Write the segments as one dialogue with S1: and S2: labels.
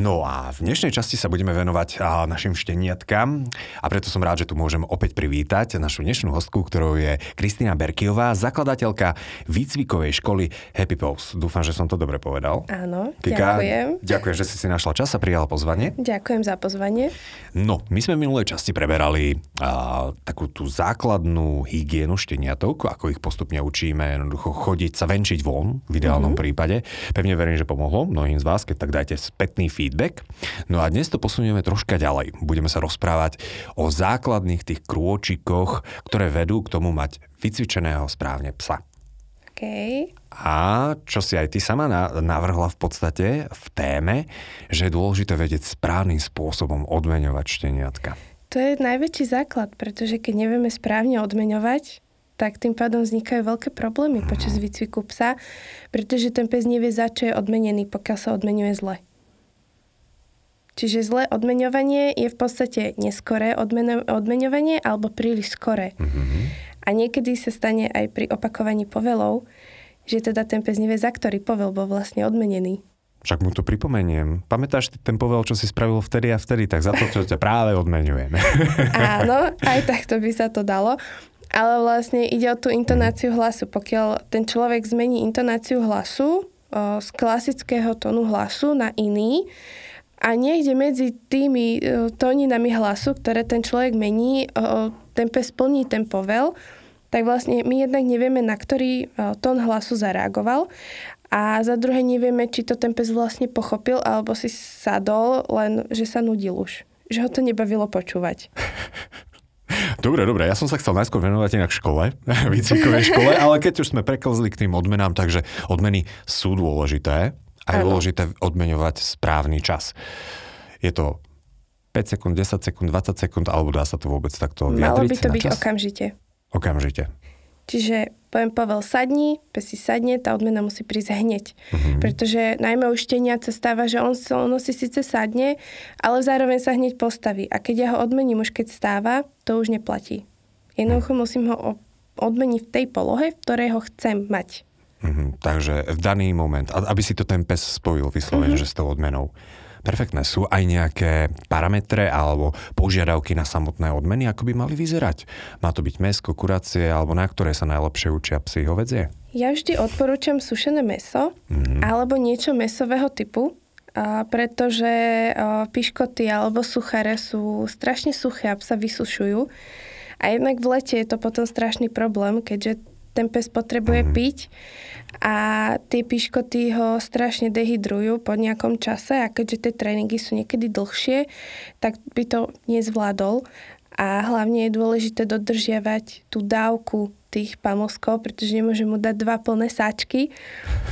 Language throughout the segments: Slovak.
S1: No a v dnešnej časti sa budeme venovať našim šteniatkám a preto som rád, že tu môžem opäť privítať našu dnešnú hostku, ktorou je Kristýna Berkiová, zakladateľka výcvikovej školy Happy Pose. Dúfam, že som to dobre povedal.
S2: Áno, Kika, ďakujem.
S1: Ďakujem, že si si našla čas a prijala pozvanie.
S2: Ďakujem za pozvanie.
S1: No, my sme v minulej časti preberali a, takú tú základnú hygienu šteniatok, ako ich postupne učíme, jednoducho chodiť sa venčiť von, v ideálnom mm-hmm. prípade. Pevne verím, že pomohlo mnohým z vás, keď tak dajte spätný feed feedback. No a dnes to posunieme troška ďalej. Budeme sa rozprávať o základných tých krôčikoch, ktoré vedú k tomu mať vycvičeného správne psa.
S2: Okay.
S1: A čo si aj ty sama navrhla v podstate v téme, že je dôležité vedieť správnym spôsobom odmeňovať šteniatka.
S2: To je najväčší základ, pretože keď nevieme správne odmeňovať, tak tým pádom vznikajú veľké problémy počas výcviku psa, pretože ten pes nevie, za čo je odmenený, pokiaľ sa odmenuje zle. Čiže zlé odmeňovanie je v podstate neskoré odmeňovanie alebo príliš skoré. Mm-hmm. A niekedy sa stane aj pri opakovaní povelov, že teda ten pes nevie, za ktorý povel bol vlastne odmenený.
S1: Však mu to pripomeniem. Pamätáš ten povel, čo si spravil vtedy a vtedy, tak za to, čo ťa práve odmenujeme.
S2: Áno, aj takto by sa to dalo. Ale vlastne ide o tú intonáciu hlasu. Pokiaľ ten človek zmení intonáciu hlasu o, z klasického tónu hlasu na iný, a niekde medzi tými uh, tóninami hlasu, ktoré ten človek mení, uh, ten pes plní ten povel, tak vlastne my jednak nevieme, na ktorý tón hlasu zareagoval a za druhé nevieme, či to ten pes vlastne pochopil alebo si sadol, len že sa nudil už. Že ho to nebavilo počúvať.
S1: Dobre, dobre, ja som sa chcel najskôr venovať inak škole, výcvikovej škole, ale keď už sme preklzli k tým odmenám, takže odmeny sú dôležité a je dôležité odmeňovať správny čas. Je to 5 sekúnd, 10 sekúnd, 20 sekúnd, alebo dá sa to vôbec takto vyjadriť
S2: Malo by to byť
S1: čas?
S2: okamžite.
S1: Okamžite.
S2: Čiže poviem Pavel sadni, pes si sadne, tá odmena musí prísť hneď. Uh-huh. Pretože najmä u šteniaca stáva, že on, ono si síce sadne, ale zároveň sa hneď postaví. A keď ja ho odmením už keď stáva, to už neplatí. Jednoducho musím ho odmeniť v tej polohe, v ktorej ho chcem mať.
S1: Mm-hmm, takže v daný moment, aby si to ten pes spojil vyslovene, mm-hmm. že s tou odmenou. Perfektné. Sú aj nejaké parametre alebo požiadavky na samotné odmeny, ako by mali vyzerať? Má to byť mesko, kuracie alebo na ktoré sa najlepšie učia psy hovedzie?
S2: Ja vždy odporúčam sušené meso mm-hmm. alebo niečo mesového typu, a pretože piškoty alebo suchare sú strašne suché a sa vysušujú. A jednak v lete je to potom strašný problém, keďže ten pes potrebuje mm. piť a tie piškoty ho strašne dehydrujú po nejakom čase a keďže tie tréningy sú niekedy dlhšie, tak by to nezvládol a hlavne je dôležité dodržiavať tú dávku tých pamoskov, pretože nemôže mu dať dva plné sáčky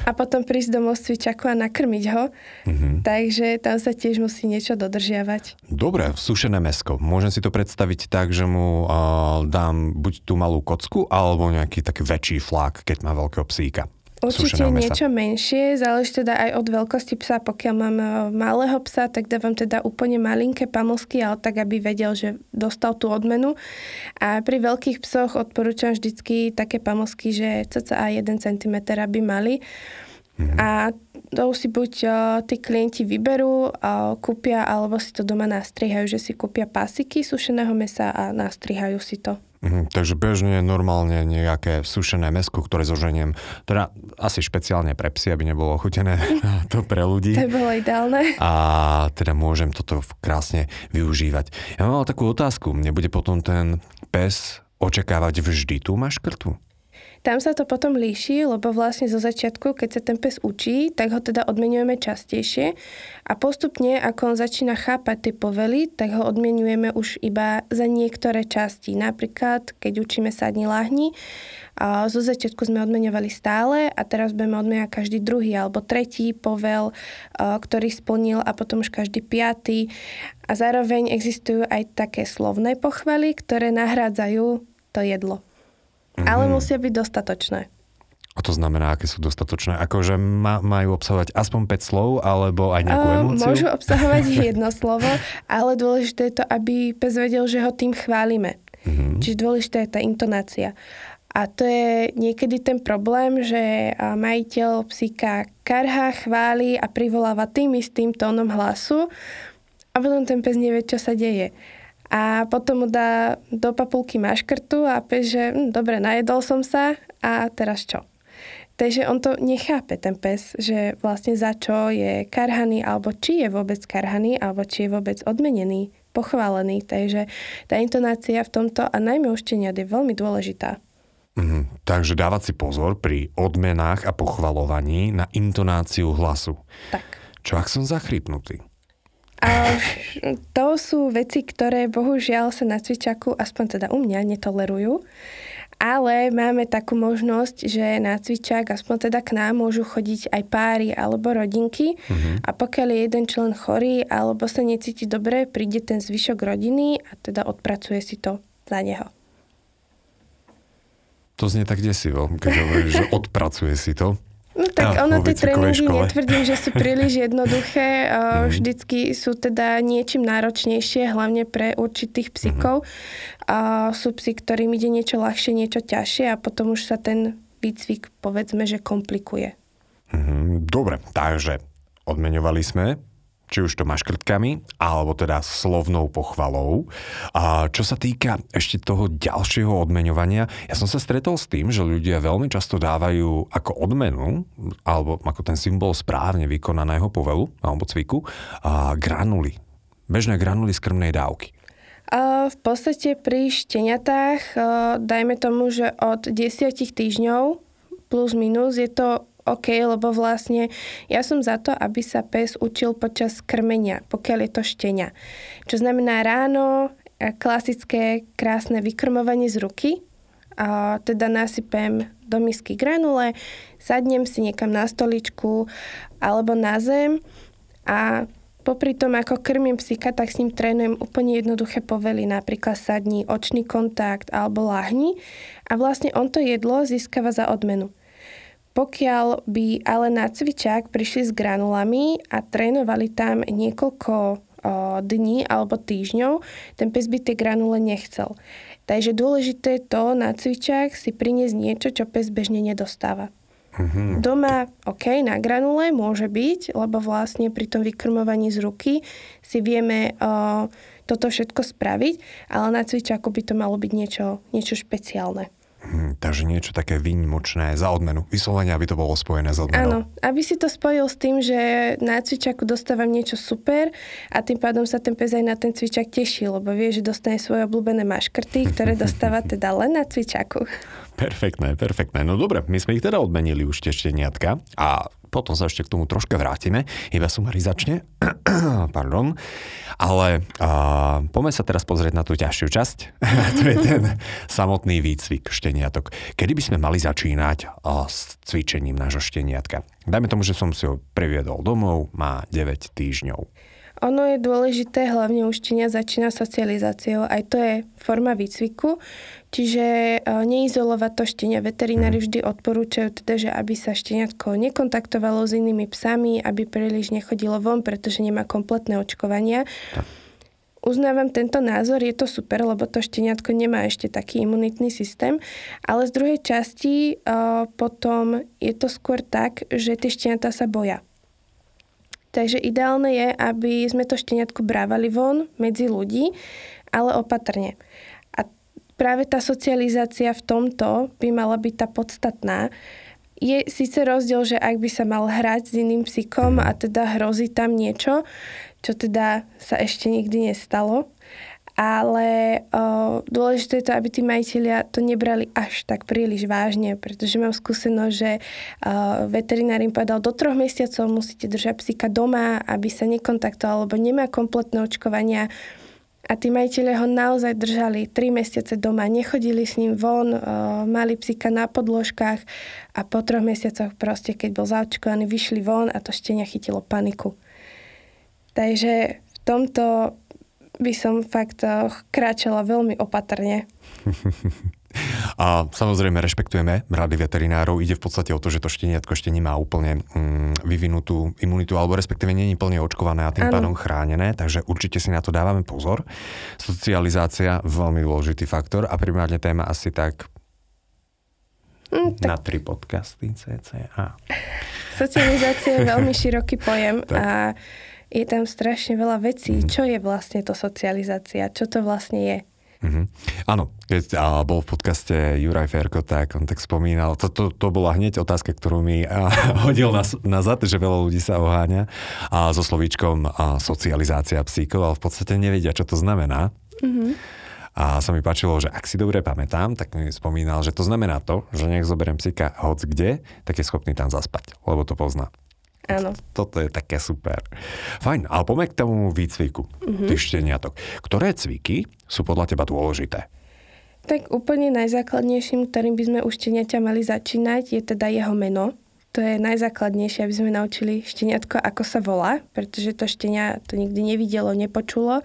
S2: a potom prísť domov z cvičaku a nakrmiť ho. Mm-hmm. Takže tam sa tiež musí niečo dodržiavať.
S1: Dobre, sušené mesko. Môžem si to predstaviť tak, že mu uh, dám buď tú malú kocku, alebo nejaký taký väčší flák, keď má veľkého psíka.
S2: Určite niečo menšie, záleží teda aj od veľkosti psa. Pokiaľ mám e, malého psa, tak dávam teda úplne malinké pamlsky, ale tak, aby vedel, že dostal tú odmenu. A pri veľkých psoch odporúčam vždycky také pamlsky, že cca 1 cm aby mali. Mm-hmm. A to si buď uh, tí klienti vyberú, uh, kúpia, alebo si to doma nastrihajú, že si kúpia pasiky sušeného mesa a nastrihajú si to.
S1: Mhm, takže bežne normálne nejaké sušené mesko, ktoré zoženiem, teda asi špeciálne pre psy, aby nebolo chutené to pre ľudí.
S2: To bolo ideálne.
S1: A teda môžem toto krásne využívať. Ja mám takú otázku, nebude potom ten pes očakávať vždy tú maškrtu?
S2: Tam sa to potom líši, lebo vlastne zo začiatku, keď sa ten pes učí, tak ho teda odmenujeme častejšie a postupne, ako on začína chápať tie povely, tak ho odmenujeme už iba za niektoré časti. Napríklad, keď učíme sadni láhni, a zo začiatku sme odmeňovali stále a teraz budeme odmeňovať každý druhý alebo tretí povel, ktorý splnil a potom už každý piatý. A zároveň existujú aj také slovné pochvaly, ktoré nahrádzajú to jedlo. Mm-hmm. Ale musia byť dostatočné.
S1: A to znamená, aké sú dostatočné? Akože ma, majú obsahovať aspoň 5 slov, alebo aj nejakú emóciu?
S2: Môžu obsahovať jedno slovo, ale dôležité je to, aby pes vedel, že ho tým chválime. Mm-hmm. Čiže dôležitá je tá intonácia. A to je niekedy ten problém, že majiteľ psíka karha, chváli a privoláva tým istým tónom hlasu a potom ten pes nevie, čo sa deje. A potom mu dá do papulky maškrtu a pes, že hm, dobre, najedol som sa a teraz čo? Takže on to nechápe, ten pes, že vlastne za čo je karhaný, alebo či je vôbec karhaný, alebo či je vôbec odmenený, pochválený. Takže tá intonácia v tomto, a najmä u je veľmi dôležitá.
S1: Mm, takže dávať si pozor pri odmenách a pochvalovaní na intonáciu hlasu.
S2: Tak.
S1: Čo ak som zachrypnutý?
S2: A to sú veci, ktoré bohužiaľ sa na cvičaku, aspoň teda u mňa, netolerujú. Ale máme takú možnosť, že na cvičak, aspoň teda k nám, môžu chodiť aj páry alebo rodinky. Uh-huh. A pokiaľ je jeden člen chorý alebo sa necíti dobre, príde ten zvyšok rodiny a teda odpracuje si to za neho.
S1: To znie tak desivo, keď hovoríš, že odpracuje si to.
S2: No tak a, ono tie tréningy škole. netvrdím, že sú príliš jednoduché. Mm. Vždycky sú teda niečím náročnejšie, hlavne pre určitých psíkov. Mm. A sú psi, ktorým ide niečo ľahšie, niečo ťažšie a potom už sa ten výcvik povedzme, že komplikuje.
S1: Mm, dobre, takže odmeňovali sme či už to maškrtkami, alebo teda slovnou pochvalou. A čo sa týka ešte toho ďalšieho odmeňovania, ja som sa stretol s tým, že ľudia veľmi často dávajú ako odmenu, alebo ako ten symbol správne vykonaného povelu alebo cviku, a granuly. Bežné granuly z krmnej dávky.
S2: V podstate pri šteniatách, dajme tomu, že od 10 týždňov plus minus je to OK, lebo vlastne ja som za to, aby sa pes učil počas krmenia, pokiaľ je to štenia. Čo znamená ráno e, klasické krásne vykrmovanie z ruky, a teda nasypem do misky granule, sadnem si niekam na stoličku alebo na zem a popri tom, ako krmím psíka, tak s ním trénujem úplne jednoduché povely, napríklad sadni, očný kontakt alebo lahni a vlastne on to jedlo získava za odmenu. Pokiaľ by ale na cvičák prišli s granulami a trénovali tam niekoľko dní alebo týždňov, ten pes by tie granule nechcel. Takže dôležité je to na cvičák si priniesť niečo, čo pes bežne nedostáva. Mm-hmm. Doma, OK, na granule môže byť, lebo vlastne pri tom vykrmovaní z ruky si vieme o, toto všetko spraviť, ale na cvičáku by to malo byť niečo, niečo špeciálne.
S1: Hm, takže niečo také výnimočné za odmenu. Vyslovene, aby to bolo spojené s odmenou.
S2: Áno, aby si to spojil s tým, že na cvičaku dostávam niečo super a tým pádom sa ten pes aj na ten cvičak teší, lebo vie, že dostane svoje obľúbené maškrty, ktoré dostáva teda len na cvičaku.
S1: Perfektné, perfektné. No dobre, my sme ich teda odmenili už tie šteniatka a potom sa ešte k tomu troška vrátime, iba sumarizačne. Pardon. Ale uh, poďme sa teraz pozrieť na tú ťažšiu časť. to je ten samotný výcvik šteniatok. Kedy by sme mali začínať uh, s cvičením nášho šteniatka? Dajme tomu, že som si ho previedol domov, má 9 týždňov.
S2: Ono je dôležité, hlavne u štenia začína socializáciou. Aj to je forma výcviku, čiže e, neizolovať to štenia. Veterinári vždy odporúčajú teda, že aby sa šteniatko nekontaktovalo s inými psami, aby príliš nechodilo von, pretože nemá kompletné očkovania. Uznávam tento názor, je to super, lebo to šteniatko nemá ešte taký imunitný systém, ale z druhej časti uh, potom je to skôr tak, že tie šteniatá sa boja. Takže ideálne je, aby sme to šteniatko brávali von medzi ľudí, ale opatrne. A práve tá socializácia v tomto by mala byť tá podstatná. Je síce rozdiel, že ak by sa mal hrať s iným psíkom a teda hrozí tam niečo, čo teda sa ešte nikdy nestalo, ale o, dôležité je to, aby tí majiteľia to nebrali až tak príliš vážne, pretože mám skúsenosť, že o, veterinár im povedal, do troch mesiacov musíte držať psíka doma, aby sa nekontaktoval, alebo nemá kompletné očkovania. A tí majiteľe ho naozaj držali 3 mesiace doma, nechodili s ním von, o, mali psíka na podložkách a po troch mesiacoch proste, keď bol zaočkovaný, vyšli von a to štenia chytilo paniku. Takže v tomto by som fakt eh, kráčala veľmi opatrne.
S1: A samozrejme rešpektujeme rady veterinárov. Ide v podstate o to, že to šteniatko ešte nemá úplne mm, vyvinutú imunitu, alebo respektíve nie je plne očkované a tým ano. pádom chránené, takže určite si na to dávame pozor. Socializácia, veľmi dôležitý faktor a primárne téma asi tak mm, tak... na tri podcasty CCA.
S2: Socializácia je veľmi široký pojem a je tam strašne veľa vecí. Mm. Čo je vlastne to socializácia? Čo to vlastne je?
S1: Mm-hmm. Áno, keď a, bol v podcaste Juraj Ferko, tak on tak spomínal, to, to, to bola hneď otázka, ktorú mi a, hodil na, nazad, že veľa ľudí sa oháňa a so slovíčkom a, socializácia psíkov, ale v podstate nevedia, čo to znamená. Mm-hmm. A sa mi páčilo, že ak si dobre pamätám, tak mi spomínal, že to znamená to, že nech zoberiem psíka hoc kde, tak je schopný tam zaspať, lebo to pozná.
S2: Áno.
S1: Toto je také super. Fajn, ale poďme k tomu výcviku mm-hmm. tých šteniatok. Ktoré cviky sú podľa teba dôležité?
S2: Tak úplne najzákladnejším, ktorým by sme u šteniaťa mali začínať, je teda jeho meno. To je najzákladnejšie, aby sme naučili šteniatko, ako sa volá, pretože to štenia to nikdy nevidelo, nepočulo.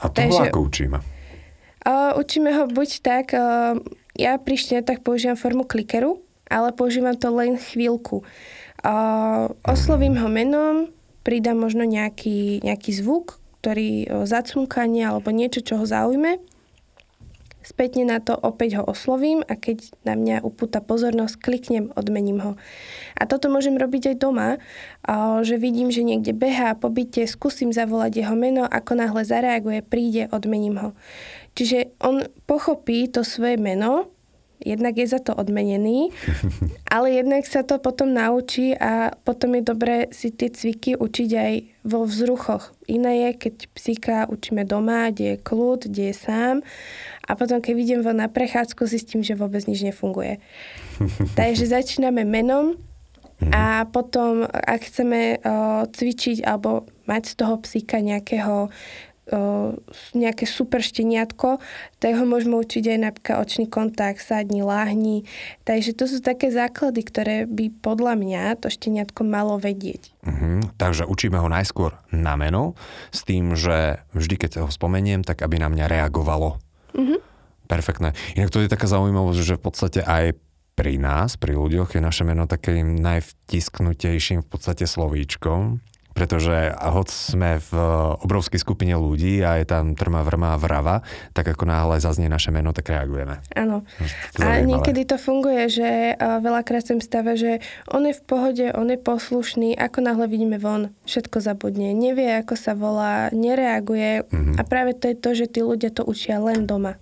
S1: A to Takže, ako učíme?
S2: Uh, učíme ho buď tak, uh, ja pri šteniatách používam formu klikeru, ale používam to len chvíľku. Oslovím ho menom, pridám možno nejaký, nejaký zvuk, ktorý zacúkanie alebo niečo, čo ho zaujme. Spätne na to opäť ho oslovím a keď na mňa upúta pozornosť, kliknem, odmením ho. A toto môžem robiť aj doma, že vidím, že niekde behá po byte, skúsim zavolať jeho meno, ako náhle zareaguje, príde, odmením ho. Čiže on pochopí to svoje meno, jednak je za to odmenený, ale jednak sa to potom naučí a potom je dobré si tie cviky učiť aj vo vzruchoch. Iné je, keď psíka učíme doma, kde je kľud, kde je sám a potom, keď idem von na prechádzku, zistím, že vôbec nič nefunguje. Takže začíname menom a potom, ak chceme o, cvičiť alebo mať z toho psíka nejakého nejaké super šteniatko, tak ho môžeme učiť aj napríklad očný kontakt, sadni, láhni. Takže to sú také základy, ktoré by podľa mňa to šteniatko malo vedieť.
S1: Uh-huh. Takže učíme ho najskôr na meno, s tým, že vždy, keď ho spomeniem, tak aby na mňa reagovalo. Uh-huh. Perfektné. Inak to je taká zaujímavosť, že v podstate aj pri nás, pri ľuďoch, je naše meno takým najvtisknutejším v podstate slovíčkom pretože hoď sme v obrovskej skupine ľudí a je tam trma, vrma, vrava, tak ako náhle zaznie naše meno, tak reagujeme.
S2: Áno. A niekedy to funguje, že veľakrát sem stave, že on je v pohode, on je poslušný, ako náhle vidíme von, všetko zabudne, nevie, ako sa volá, nereaguje mm-hmm. a práve to je to, že tí ľudia to učia len doma.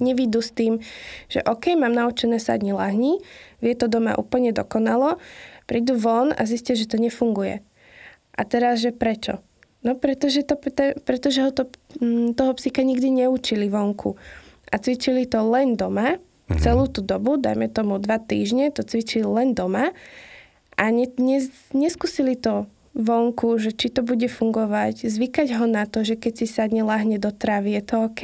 S2: Nevídu s tým, že OK, mám naučené sadni lahni, vie to doma úplne dokonalo, prídu von a zistia, že to nefunguje a teraz, že prečo? No pretože, to, pretože ho to, mm, toho psíka nikdy neučili vonku. A cvičili to len doma, mm-hmm. celú tú dobu, dajme tomu dva týždne, to cvičili len doma a ne, ne, neskúsili to vonku, že či to bude fungovať, zvykať ho na to, že keď si sadne, lahne do trávy, je to OK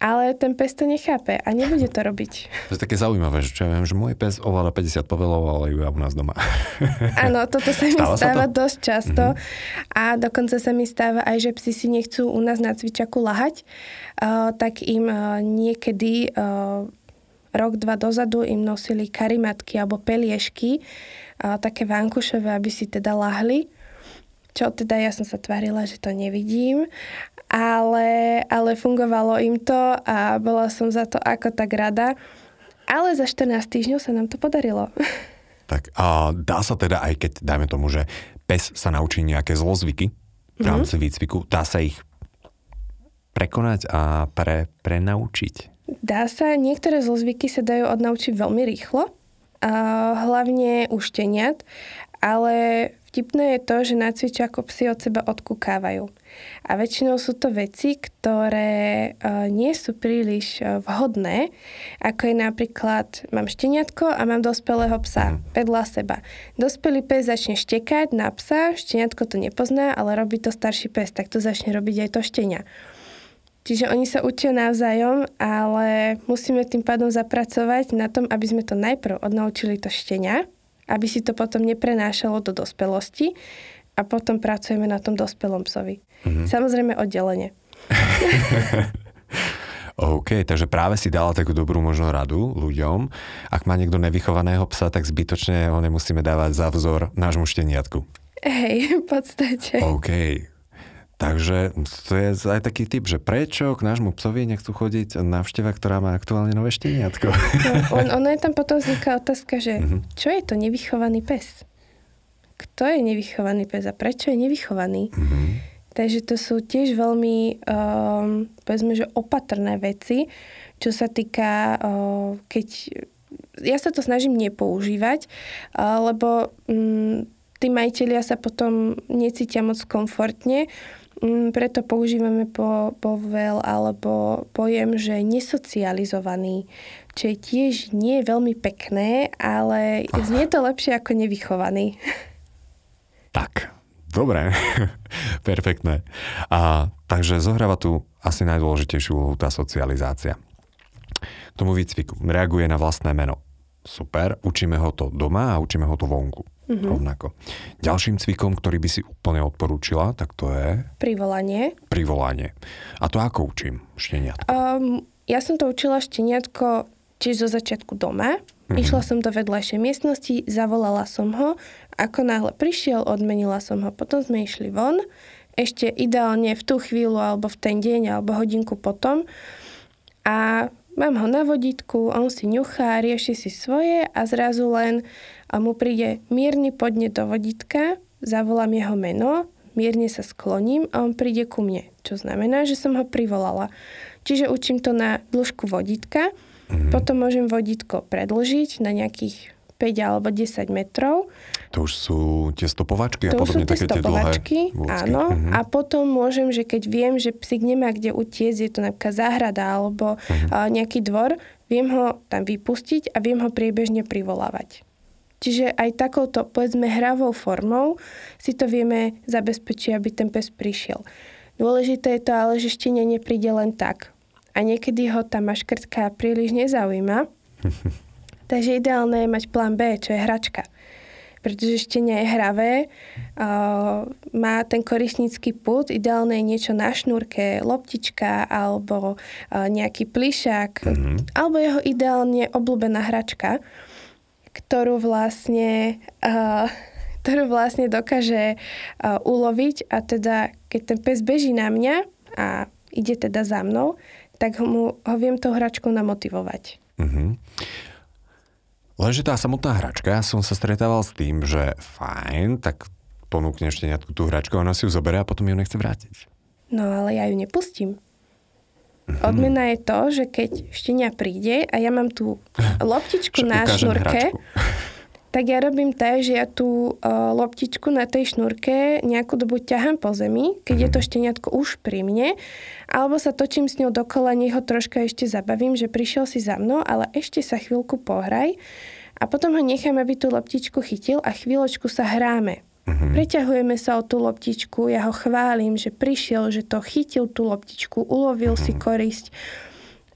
S2: ale ten pes to nechápe a nebude to robiť.
S1: To je také zaujímavé, že čo ja viem, že môj pes ovláda 50 povelov, ale ju ja u nás doma.
S2: Áno, toto sa mi stáva, stáva to? dosť často mm-hmm. a dokonca sa mi stáva aj, že psi si nechcú u nás na cvičaku lahať, uh, tak im uh, niekedy uh, rok, dva dozadu im nosili karimatky alebo peliešky, uh, také vankušové, aby si teda lahli čo teda ja som sa tvárila, že to nevidím ale, ale fungovalo im to a bola som za to ako tak rada. Ale za 14 týždňov sa nám to podarilo.
S1: Tak a dá sa teda aj keď, dajme tomu, že pes sa naučí nejaké zlozvyky v mhm. rámci mm-hmm. výcviku, dá sa ich prekonať a pre, prenaučiť?
S2: Dá sa, niektoré zlozvyky sa dajú odnaučiť veľmi rýchlo, a hlavne u šteniat, ale Vtipné je to, že na cvičáku psi od seba odkúkávajú. A väčšinou sú to veci, ktoré uh, nie sú príliš uh, vhodné, ako je napríklad, mám šteniatko a mám dospelého psa mm. vedľa seba. Dospelý pes začne štekať na psa, šteniatko to nepozná, ale robí to starší pes, tak to začne robiť aj to štenia. Čiže oni sa učia navzájom, ale musíme tým pádom zapracovať na tom, aby sme to najprv odnaučili to štenia, aby si to potom neprenášalo do dospelosti a potom pracujeme na tom dospelom psovi. Mm-hmm. Samozrejme oddelenie.
S1: OK, takže práve si dala takú dobrú možno radu ľuďom. Ak má niekto nevychovaného psa, tak zbytočne ho nemusíme dávať za vzor nášmu šteniatku.
S2: Hej, v podstate.
S1: OK, Takže to je aj taký typ, že prečo k nášmu psovi nechcú chodiť návšteva, ktorá má aktuálne nové šteniatko.
S2: No, on, ono je tam potom vzniká otázka, že mm-hmm. čo je to nevychovaný pes? Kto je nevychovaný pes a prečo je nevychovaný? Mm-hmm. Takže to sú tiež veľmi, um, povedzme, že opatrné veci, čo sa týka, uh, keď... Ja sa to snažím nepoužívať, uh, lebo um, tí majiteľia sa potom necítia moc komfortne, preto používame po, povel alebo pojem, že nesocializovaný, čo je tiež nie je veľmi pekné, ale znie to lepšie ako nevychovaný.
S1: Tak, dobre, perfektné. A, takže zohráva tu asi najdôležitejšiu úlohu tá socializácia. Tomu výcviku reaguje na vlastné meno. Super, učíme ho to doma a učíme ho to vonku mm-hmm. rovnako. Ďalším cvikom, ktorý by si úplne odporúčila, tak to je...
S2: Privolanie.
S1: Privolanie. A to ako učím šteniatko?
S2: Um, ja som to učila šteniatko tiež zo začiatku doma. Mm-hmm. Išla som do vedľajšej miestnosti, zavolala som ho. Ako náhle prišiel, odmenila som ho. Potom sme išli von. Ešte ideálne v tú chvíľu, alebo v ten deň, alebo hodinku potom. A mám ho na vodítku, on si ňuchá, rieši si svoje a zrazu len a mu príde mierny podne do vodítka, zavolám jeho meno, mierne sa skloním a on príde ku mne, čo znamená, že som ho privolala. Čiže učím to na dĺžku vodítka, mm-hmm. potom môžem vodítko predlžiť na nejakých 5 alebo 10 metrov.
S1: To už sú tie stopovačky
S2: to
S1: a podobne
S2: také tie stopovačky, áno. Mm-hmm. A potom môžem, že keď viem, že psík nemá kde utiecť, je to napríklad záhrada alebo mm-hmm. nejaký dvor, viem ho tam vypustiť a viem ho priebežne privolávať. Čiže aj takouto, povedzme, hravou formou si to vieme zabezpečiť, aby ten pes prišiel. Dôležité je to ale, že štenia nepríde len tak. A niekedy ho tá maškrtka príliš nezaujíma. Takže ideálne je mať plán B, čo je hračka. Pretože štenia je hravé, má ten korisnícky put, ideálne je niečo na šnúrke, loptička alebo nejaký plišák, mm-hmm. alebo jeho ideálne obľúbená hračka ktorú vlastne, uh, ktorú vlastne dokáže uh, uloviť a teda keď ten pes beží na mňa a ide teda za mnou, tak mu, ho viem tou hračkou namotivovať. Mm-hmm.
S1: Lenže tá samotná hračka, som sa stretával s tým, že fajn, tak ponúkneš nejakú tú hračku, ona si ju zoberie a potom ju nechce vrátiť.
S2: No ale ja ju nepustím. Mm-hmm. Odmena je to, že keď štenia príde a ja mám tú loptičku na šnúrke, tak ja robím tak, že ja tú uh, loptičku na tej šnúrke nejakú dobu ťahám po zemi, keď mm-hmm. je to mhm. šteniatko už pri mne, alebo sa točím s ňou dokola, nech ho troška ešte zabavím, že prišiel si za mnou, ale ešte sa chvíľku pohraj a potom ho nechám, aby tú loptičku chytil a chvíľočku sa hráme. Uh-huh. Preťahujeme sa o tú loptičku, ja ho chválim, že prišiel, že to chytil tú loptičku, ulovil uh-huh. si mhm. korisť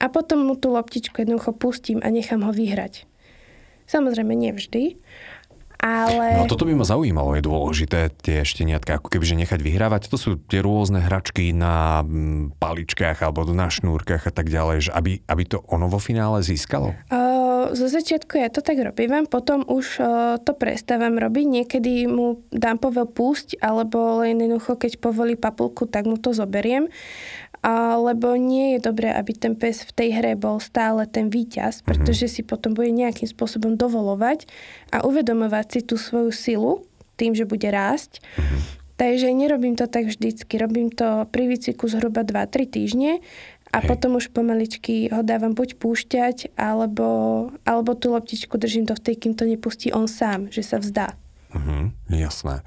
S2: a potom mu tú loptičku jednoducho pustím a nechám ho vyhrať. Samozrejme, nevždy, ale...
S1: No toto by ma zaujímalo, je dôležité tie šteniatka ako keby že nechať vyhrávať. To sú tie rôzne hračky na mm, paličkách alebo na šnúrkach a tak ďalej, že aby, aby to ono vo finále získalo?
S2: Uh, zo začiatku ja to tak robím, potom už to prestávam robiť. Niekedy mu dám povel púšť, alebo len jednoducho, keď povolí papulku, tak mu to zoberiem. Lebo nie je dobré, aby ten pes v tej hre bol stále ten víťaz, mhm. pretože si potom bude nejakým spôsobom dovolovať a uvedomovať si tú svoju silu tým, že bude rásť. Mhm. Takže nerobím to tak vždycky. Robím to pri výcviku zhruba 2-3 týždne a Hej. potom už pomaličky ho dávam buď púšťať, alebo, alebo tú loptičku držím do tej, kým to nepustí on sám, že sa vzdá.
S1: Uh-huh, jasné.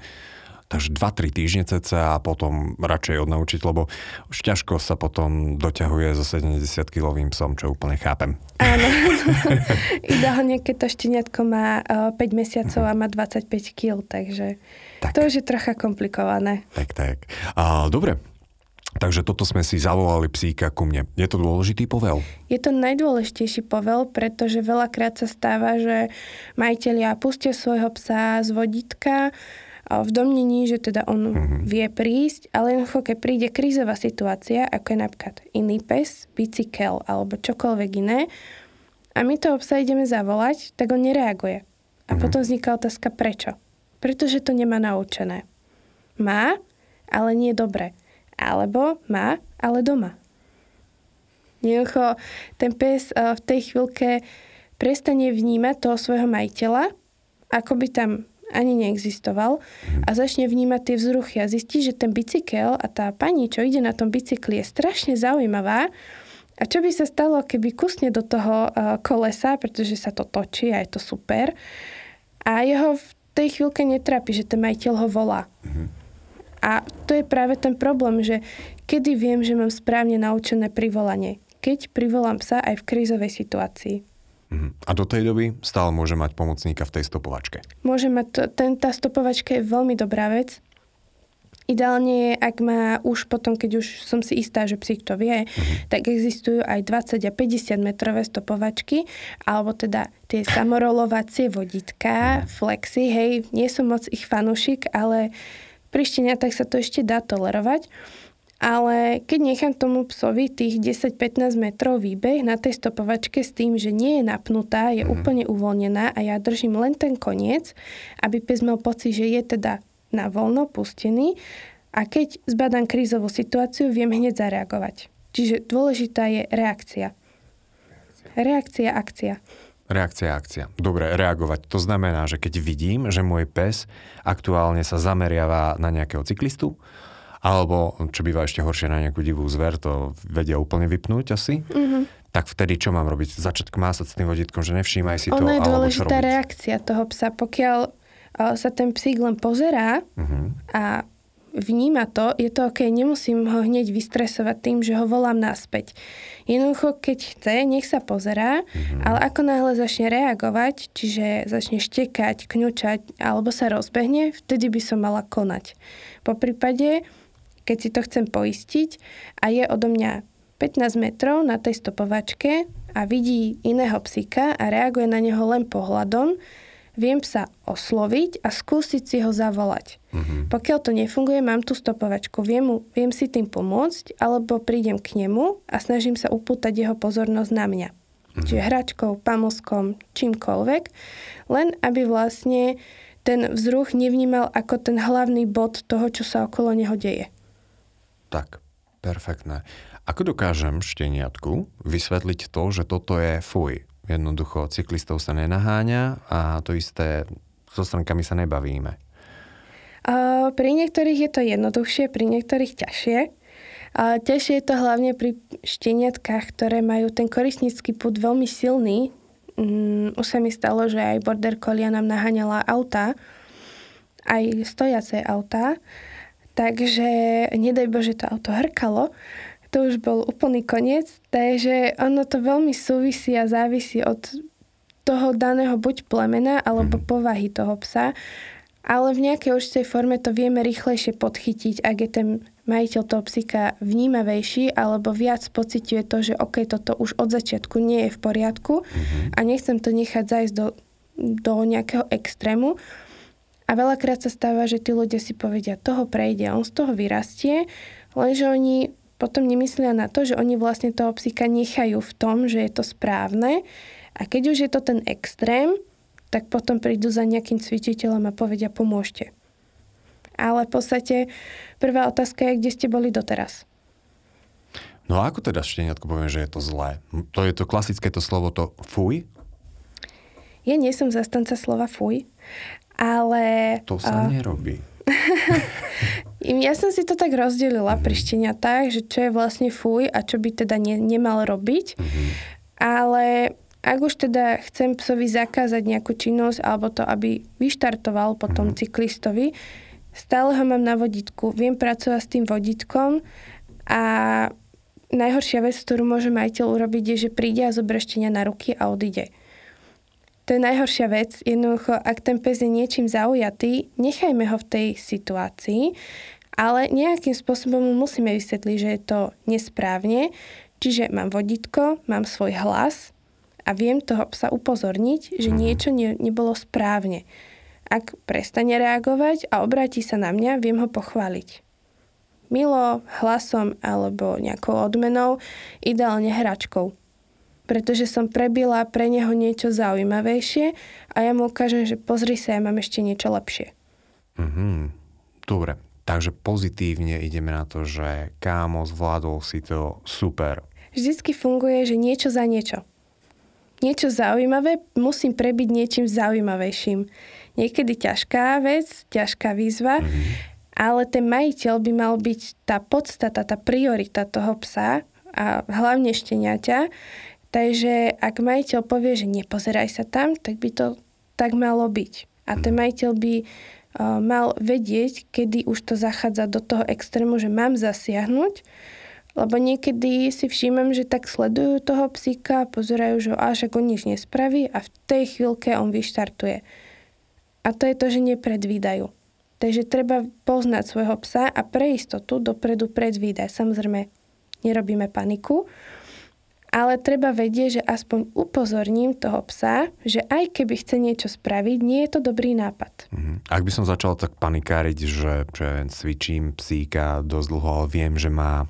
S1: Takže 2-3 týždne cca a potom radšej odnaučiť, lebo už ťažko sa potom doťahuje so 70-kilovým psom, čo úplne chápem.
S2: Áno. Ideálne, keď to šteniatko má 5 eh, mesiacov a má 25 kg, takže tak. to už je trocha komplikované.
S1: Tak, tak. A, dobre, Takže toto sme si zavolali psíka ku mne. Je to dôležitý povel?
S2: Je to najdôležitejší povel, pretože veľakrát sa stáva, že majiteľia pustia svojho psa z vodítka v domnení, že teda on mm-hmm. vie prísť, ale jednoducho, keď príde krízová situácia, ako je napríklad iný pes, bicykel alebo čokoľvek iné, a my toho psa ideme zavolať, tak on nereaguje. A mm-hmm. potom vzniká otázka prečo. Pretože to nemá naučené. Má, ale nie dobre. Alebo má, ale doma. Jednoducho, ten pes eh, v tej chvíľke prestane vnímať toho svojho majiteľa, ako by tam ani neexistoval a začne vnímať tie vzruchy a zistí, že ten bicykel a tá pani, čo ide na tom bicykli, je strašne zaujímavá a čo by sa stalo, keby kusne do toho eh, kolesa, pretože sa to točí a je to super a jeho v tej chvíľke netrápi, že ten majiteľ ho volá. Mm-hmm. A to je práve ten problém, že kedy viem, že mám správne naučené privolanie. Keď privolám psa aj v krízovej situácii.
S1: Mhm. A do tej doby stále môže mať pomocníka v tej stopovačke.
S2: Môže mať, ten, tá stopovačka je veľmi dobrá vec. Ideálne je, ak má už potom, keď už som si istá, že psík to vie, uh-huh. tak existujú aj 20 a 50 metrové stopovačky, alebo teda tie samorolovacie vodítka, uh-huh. flexy, hej, nie som moc ich fanúšik, ale pri šteniatách sa to ešte dá tolerovať. Ale keď nechám tomu psovi tých 10-15 metrov výbeh na tej stopovačke s tým, že nie je napnutá, je mm. úplne uvoľnená a ja držím len ten koniec, aby pes mal pocit, že je teda na voľno pustený a keď zbadám krízovú situáciu, viem hneď zareagovať. Čiže dôležitá je reakcia. Reakcia, akcia.
S1: Reakcia, akcia. Dobre, reagovať. To znamená, že keď vidím, že môj pes aktuálne sa zameriava na nejakého cyklistu, alebo, čo býva ešte horšie, na nejakú divú zver, to vedia úplne vypnúť asi, mm-hmm. tak vtedy čo mám robiť? Začať kmásať s tým vodítkom, že nevšímaj si to,
S2: ono je dôležitá reakcia toho psa. Pokiaľ sa ten psík len pozerá mm-hmm. a vníma to, je to ok, nemusím ho hneď vystresovať tým, že ho volám naspäť. Jednoducho, keď chce, nech sa pozerá, mm-hmm. ale ako náhle začne reagovať, čiže začne štekať, kňučať alebo sa rozbehne, vtedy by som mala konať. Po prípade, keď si to chcem poistiť a je odo mňa 15 metrov na tej stopovačke a vidí iného psíka a reaguje na neho len pohľadom, viem sa osloviť a skúsiť si ho zavolať. Mm-hmm. Pokiaľ to nefunguje, mám tú stopovačku, viem, mu, viem si tým pomôcť, alebo prídem k nemu a snažím sa upútať jeho pozornosť na mňa. Mm-hmm. Čiže hračkou, pamoskom, čímkoľvek, len aby vlastne ten vzruch nevnímal ako ten hlavný bod toho, čo sa okolo neho deje.
S1: Tak, perfektné. Ako dokážem šteniatku vysvetliť to, že toto je fuj, Jednoducho cyklistov sa nenaháňa a to isté so strankami sa nebavíme.
S2: Uh, pri niektorých je to jednoduchšie, pri niektorých ťažšie. Uh, ťažšie je to hlavne pri šteniatkách, ktoré majú ten korisnický put veľmi silný. Um, už sa mi stalo, že aj border collie nám naháňala auta, aj stojace auta. Takže nedaj Bože, to auto hrkalo to už bol úplný koniec, takže ono to veľmi súvisí a závisí od toho daného buď plemena alebo mm. povahy toho psa, ale v nejakej určitej forme to vieme rýchlejšie podchytiť, ak je ten majiteľ toho psíka vnímavejší alebo viac pociťuje to, že OK, toto už od začiatku nie je v poriadku mm-hmm. a nechcem to nechať zajsť do, do nejakého extrému. A veľakrát sa stáva, že tí ľudia si povedia, toho prejde, on z toho vyrastie, lenže oni potom nemyslia na to, že oni vlastne toho psíka nechajú v tom, že je to správne a keď už je to ten extrém, tak potom prídu za nejakým cvičiteľom a povedia pomôžte. Ale v podstate prvá otázka je, kde ste boli doteraz.
S1: No a ako teda šteniatko poviem, že je to zlé? To je to klasické to slovo to fuj?
S2: Ja nie som zastanca slova fuj, ale...
S1: To sa uh, nerobí.
S2: Ja som si to tak rozdelila pri šteniatách, že čo je vlastne fuj a čo by teda ne, nemal robiť. Mm-hmm. Ale Ak už teda chcem psovi zakázať nejakú činnosť alebo to, aby vyštartoval potom mm-hmm. cyklistovi, stále ho mám na vodítku. Viem pracovať s tým vodítkom a najhoršia vec, ktorú môže majiteľ urobiť, je, že príde a zoberie na ruky a odíde. To je najhoršia vec. Jednoducho, ak ten pes je niečím zaujatý, nechajme ho v tej situácii, ale nejakým spôsobom mu musíme vysvetliť, že je to nesprávne. Čiže mám vodítko, mám svoj hlas a viem toho psa upozorniť, že mhm. niečo ne, nebolo správne. Ak prestane reagovať a obráti sa na mňa, viem ho pochváliť. Milo, hlasom alebo nejakou odmenou, ideálne hračkou pretože som prebila pre neho niečo zaujímavejšie a ja mu ukážem, že pozri sa, ja mám ešte niečo lepšie.
S1: Mm-hmm. Dobre, takže pozitívne ideme na to, že kámo, zvládol si to super.
S2: Vždycky funguje, že niečo za niečo. Niečo zaujímavé musím prebiť niečím zaujímavejším. Niekedy ťažká vec, ťažká výzva, mm-hmm. ale ten majiteľ by mal byť tá podstata, tá priorita toho psa a hlavne šteniaťa, Takže ak majiteľ povie, že nepozeraj sa tam, tak by to tak malo byť. A ten mhm. majiteľ by mal vedieť, kedy už to zachádza do toho extrému, že mám zasiahnuť, lebo niekedy si všímam, že tak sledujú toho psíka, pozerajú, že až ako nič nespraví a v tej chvíľke on vyštartuje. A to je to, že nepredvídajú. Takže treba poznať svojho psa a pre istotu dopredu predvídať. Samozrejme, nerobíme paniku, ale treba vedieť, že aspoň upozorním toho psa, že aj keby chce niečo spraviť, nie je to dobrý nápad.
S1: Mm-hmm. Ak by som začal tak panikáriť, že, že cvičím psíka dosť dlho, ale viem, že má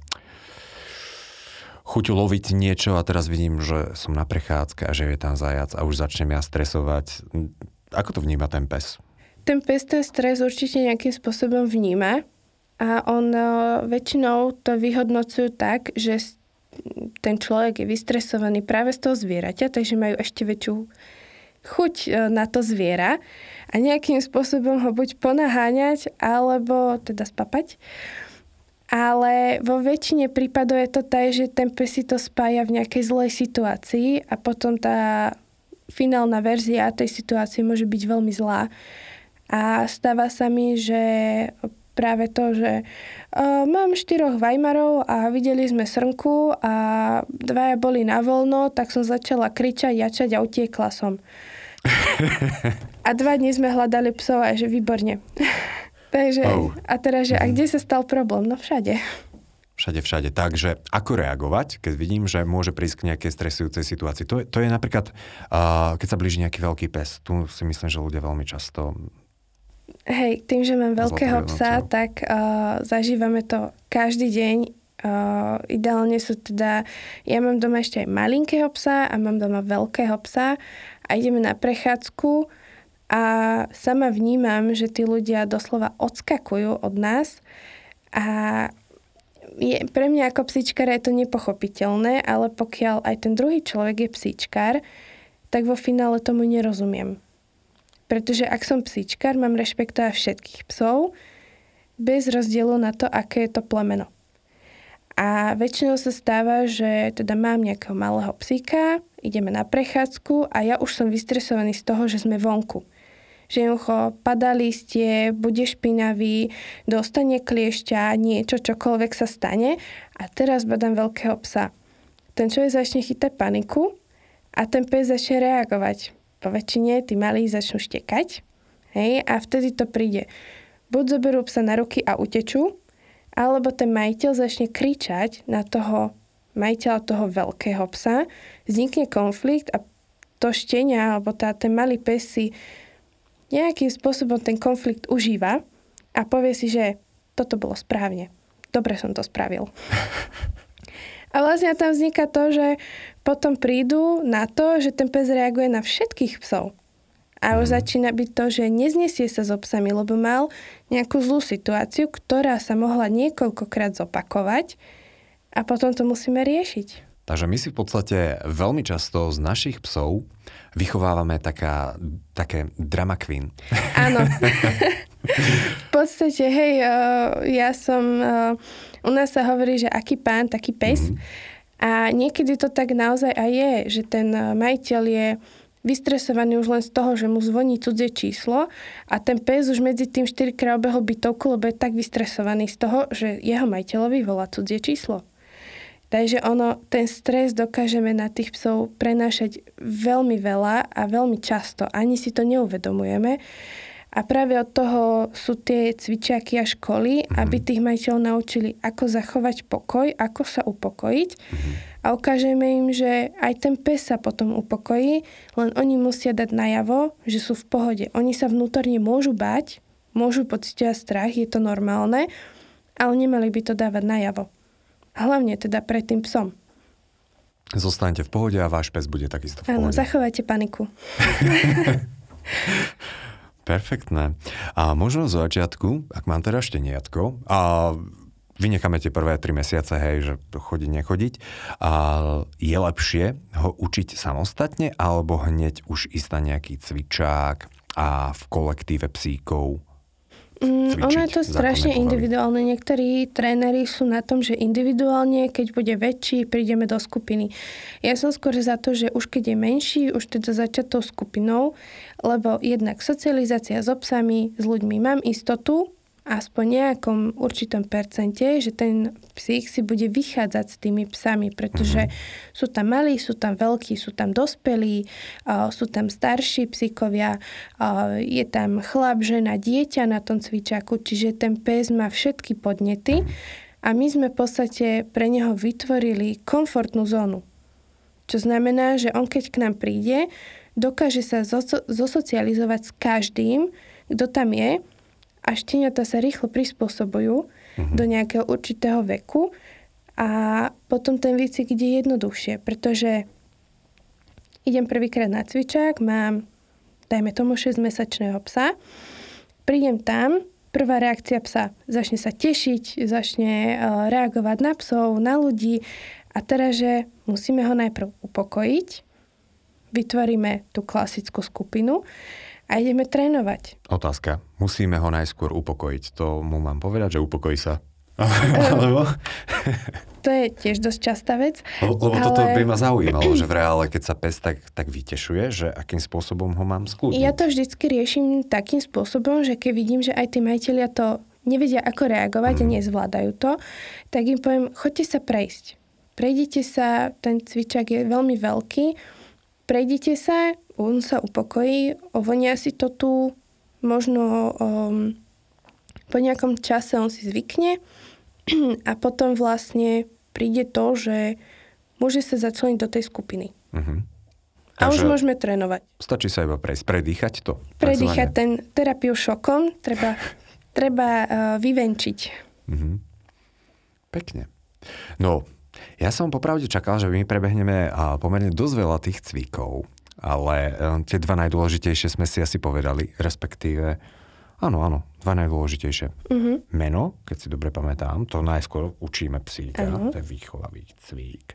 S1: chuť loviť niečo a teraz vidím, že som na prechádzke a že je tam zajac a už začnem ja stresovať. Ako to vníma ten pes?
S2: Ten pes ten stres určite nejakým spôsobom vníma a on eh, väčšinou to vyhodnocujú tak, že ten človek je vystresovaný práve z toho zvieraťa, takže majú ešte väčšiu chuť e, na to zviera a nejakým spôsobom ho buď ponaháňať, alebo teda spapať. Ale vo väčšine prípadov je to tak, že ten pes si to spája v nejakej zlej situácii a potom tá finálna verzia tej situácie môže byť veľmi zlá. A stáva sa mi, že práve to, že uh, mám štyroch vajmarov a videli sme srnku a dvaja boli na voľno, tak som začala kričať, jačať a utiekla som. a dva dní sme hľadali psov a že výborne. Takže, oh. a teraz, že a mhm. kde sa stal problém? No všade.
S1: Všade, všade. Takže ako reagovať, keď vidím, že môže prísť k nejakej stresujúcej situácii? To je, to je napríklad, uh, keď sa blíži nejaký veľký pes. Tu si myslím, že ľudia veľmi často
S2: Hej, tým, že mám veľkého psa, tak uh, zažívame to každý deň. Uh, ideálne sú teda, ja mám doma ešte aj malinkého psa a mám doma veľkého psa a ideme na prechádzku a sama vnímam, že tí ľudia doslova odskakujú od nás a je, pre mňa ako psíčkara je to nepochopiteľné, ale pokiaľ aj ten druhý človek je psíčkar, tak vo finále tomu nerozumiem. Pretože ak som psíčkar, mám rešpektovať všetkých psov, bez rozdielu na to, aké je to plemeno. A väčšinou sa stáva, že teda mám nejakého malého psíka, ideme na prechádzku a ja už som vystresovaný z toho, že sme vonku. Že jednoducho padá listie, bude špinavý, dostane kliešťa, niečo, čokoľvek sa stane a teraz badám veľkého psa. Ten človek začne chytať paniku a ten pes začne reagovať po väčšine tí malí začnú štekať hej, a vtedy to príde. Buď zoberú psa na ruky a utečú, alebo ten majiteľ začne kričať na toho majiteľa toho veľkého psa, vznikne konflikt a to štenia alebo tá, ten malý pes si nejakým spôsobom ten konflikt užíva a povie si, že toto bolo správne. Dobre som to spravil. A vlastne tam vzniká to, že potom prídu na to, že ten pes reaguje na všetkých psov. A už mhm. začína byť to, že neznesie sa so psami, lebo mal nejakú zlú situáciu, ktorá sa mohla niekoľkokrát zopakovať a potom to musíme riešiť.
S1: Takže my si v podstate veľmi často z našich psov vychovávame taká, také drama queen.
S2: Áno. v podstate, hej, ja som, u nás sa hovorí, že aký pán, taký pes. Mm-hmm. A niekedy to tak naozaj aj je, že ten majiteľ je vystresovaný už len z toho, že mu zvoní cudzie číslo a ten pes už medzi tým 4 krát obehol bytovku, lebo je tak vystresovaný z toho, že jeho majiteľovi volá cudzie číslo. Takže ono, ten stres dokážeme na tých psov prenášať veľmi veľa a veľmi často. Ani si to neuvedomujeme. A práve od toho sú tie cvičiaky a školy, mm-hmm. aby tých majiteľov naučili, ako zachovať pokoj, ako sa upokojiť. Mm-hmm. A ukážeme im, že aj ten pes sa potom upokojí, len oni musia dať najavo, že sú v pohode. Oni sa vnútorne môžu bať, môžu pocitovať strach, je to normálne, ale nemali by to dávať najavo. Hlavne teda pred tým psom.
S1: Zostaňte v pohode a váš pes bude takisto v pohode.
S2: Áno, zachovajte paniku.
S1: Perfektné. A možno z začiatku, ak mám teda šteniatko, a vynecháme tie prvé tri mesiace, hej, že chodiť, nechodiť, a je lepšie ho učiť samostatne, alebo hneď už ísť na nejaký cvičák a v kolektíve psíkov
S2: Mm, ono je to strašne individuálne. Niektorí tréneri sú na tom, že individuálne, keď bude väčší, prídeme do skupiny. Ja som skôr za to, že už keď je menší, už teda začať tou skupinou, lebo jednak socializácia s obsami, s ľuďmi mám istotu, aspoň nejakom určitom percente, že ten psík si bude vychádzať s tými psami, pretože mm-hmm. sú tam malí, sú tam veľkí, sú tam dospelí, sú tam starší psíkovia, je tam chlap, žena, dieťa na tom cvičaku, čiže ten pes má všetky podnety a my sme v podstate pre neho vytvorili komfortnú zónu. Čo znamená, že on keď k nám príde, dokáže sa zosocializovať s každým, kto tam je a šteniatá sa rýchlo prispôsobujú mm-hmm. do nejakého určitého veku a potom ten výcvik ide jednoduchšie, pretože idem prvýkrát na cvičák, mám dajme tomu 6-mesačného psa, prídem tam, prvá reakcia psa, začne sa tešiť, začne e, reagovať na psov, na ľudí a teraz, že musíme ho najprv upokojiť, vytvoríme tú klasickú skupinu a ideme trénovať.
S1: Otázka. Musíme ho najskôr upokojiť. To mu mám povedať, že upokojí sa. Alebo...
S2: to je tiež dosť častá vec.
S1: Lebo ale... toto by ma zaujímalo, že v reále, keď sa pes tak, tak vytešuje, že akým spôsobom ho mám skúdiť.
S2: Ja to vždycky riešim takým spôsobom, že keď vidím, že aj tí majiteľia to nevedia, ako reagovať mm. a mhm. nezvládajú to, tak im poviem, choďte sa prejsť. Prejdite sa, ten cvičak je veľmi veľký, prejdite sa, on sa upokojí, ovonia si to tu, možno um, po nejakom čase on si zvykne a potom vlastne príde to, že môže sa začleniť do tej skupiny. Uh-huh. A už môžeme trénovať.
S1: Stačí sa iba prejsť, predýchať to?
S2: Predýchať ten terapiu šokom, treba, treba uh, vyvenčiť. Uh-huh.
S1: Pekne. No, ja som popravde čakal, že my prebehneme pomerne dosť veľa tých cvikov ale eh, tie dva najdôležitejšie sme si asi povedali, respektíve, áno, áno, dva najdôležitejšie. Uh-huh. Meno, keď si dobre pamätám, to najskôr učíme psíka, uh-huh. to je výchovavý cvík.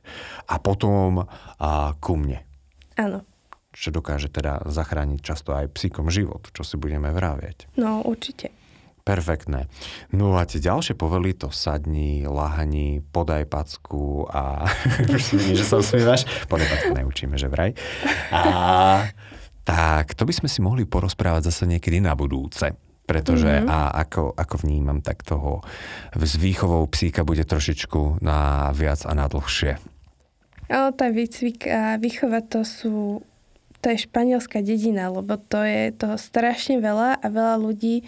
S1: A potom a ku mne.
S2: Áno.
S1: Čo dokáže teda zachrániť často aj psíkom život, čo si budeme vráviať.
S2: No, určite.
S1: Perfektné. No a tie ďalšie povely to sadni, lahni, podaj packu a už vidím, že sa usmievaš. Podaj packu neučíme, že vraj. A tak to by sme si mohli porozprávať zase niekedy na budúce. Pretože mm-hmm. a ako, ako vnímam, tak toho s výchovou psíka bude trošičku na viac a na dlhšie.
S2: Ale tá výcvik a výchova to sú to je španielská dedina, lebo to je toho strašne veľa a veľa ľudí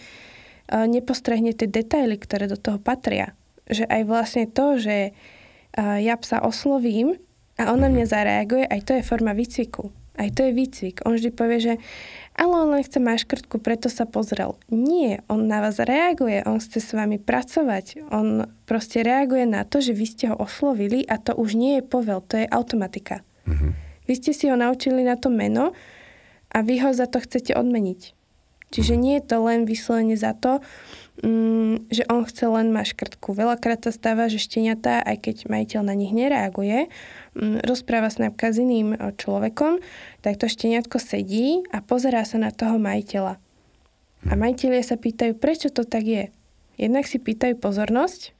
S2: nepostrehne tie detaily, ktoré do toho patria. Že aj vlastne to, že ja psa oslovím a on na mňa zareaguje, aj to je forma výcviku. Aj to je výcvik. On vždy povie, že ale on len chce maškrtku, preto sa pozrel. Nie, on na vás reaguje, on chce s vami pracovať. On proste reaguje na to, že vy ste ho oslovili a to už nie je povel, to je automatika. Mm-hmm. Vy ste si ho naučili na to meno a vy ho za to chcete odmeniť. Čiže nie je to len vyslovene za to, mm, že on chce len maškrtku. Veľakrát sa stáva, že šteniatá, aj keď majiteľ na nich nereaguje, mm, rozpráva sa napríklad s iným e, človekom, tak to šteniatko sedí a pozerá sa na toho majiteľa. A majiteľia sa pýtajú, prečo to tak je. Jednak si pýtajú pozornosť,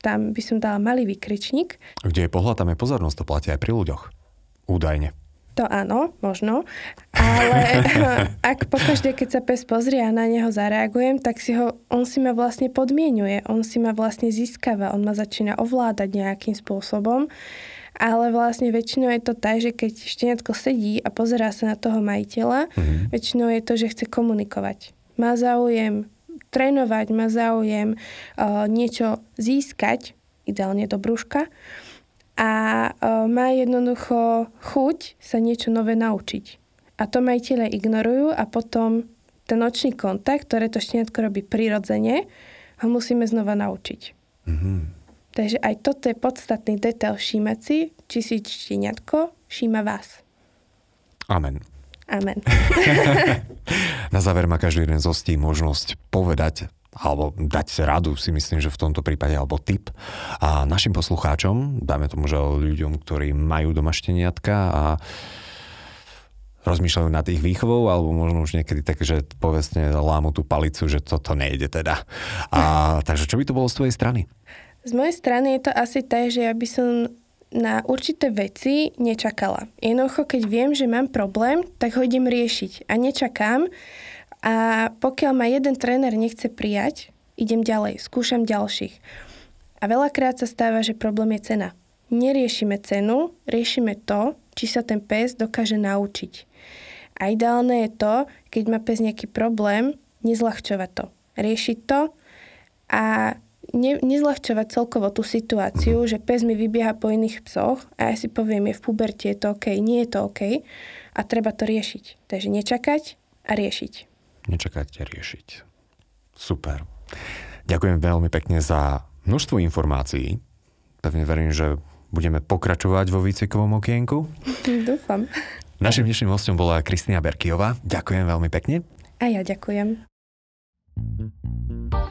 S2: tam by som dala malý vykričník.
S1: Kde je pohľad, tam je pozornosť, to platí aj pri ľuďoch. Údajne.
S2: To áno, možno. Ale ak pokaždé, keď sa pes pozrie a na neho zareagujem, tak si ho, on si ma vlastne podmienuje, on si ma vlastne získava, on ma začína ovládať nejakým spôsobom. Ale vlastne väčšinou je to tak, že keď šteniatko sedí a pozerá sa na toho majiteľa, mm-hmm. väčšinou je to, že chce komunikovať. Má záujem trénovať, má záujem uh, niečo získať, ideálne do brúška a uh, má jednoducho chuť sa niečo nové naučiť. A to majiteľe ignorujú a potom ten nočný kontakt, ktoré to šteniatko robí prirodzene, ho musíme znova naučiť. Mm-hmm. Takže aj toto je podstatný detail všímať si, či si šteniatko všíma vás.
S1: Amen.
S2: Amen.
S1: Na záver má každý jeden z hostí možnosť povedať alebo dať radu, si myslím, že v tomto prípade, alebo tip. A našim poslucháčom, dáme tomu, že ľuďom, ktorí majú doma šteniatka a rozmýšľajú nad ich výchovou, alebo možno už niekedy tak, že povedzne lámu tú palicu, že toto nejde teda. A, takže čo by to bolo z tvojej strany?
S2: Z mojej strany je to asi tak, že ja by som na určité veci nečakala. Jednoducho, keď viem, že mám problém, tak ho idem riešiť a nečakám. A pokiaľ ma jeden tréner nechce prijať, idem ďalej, skúšam ďalších. A veľakrát sa stáva, že problém je cena. Neriešime cenu, riešime to, či sa ten pes dokáže naučiť. A ideálne je to, keď má pes nejaký problém, nezľahčovať to. Riešiť to a ne, nezľahčovať celkovo tú situáciu, že pes mi vybieha po iných psoch a ja si poviem, je v puberte, je to OK, nie je to OK a treba to riešiť. Takže nečakať a riešiť.
S1: Nečakať a riešiť. Super. Ďakujem veľmi pekne za množstvo informácií. Pevne verím, že budeme pokračovať vo výcvikovom okienku.
S2: Dúfam.
S1: Našim dnešným hostom bola Kristina Berkiová. Ďakujem veľmi pekne.
S2: A ja ďakujem.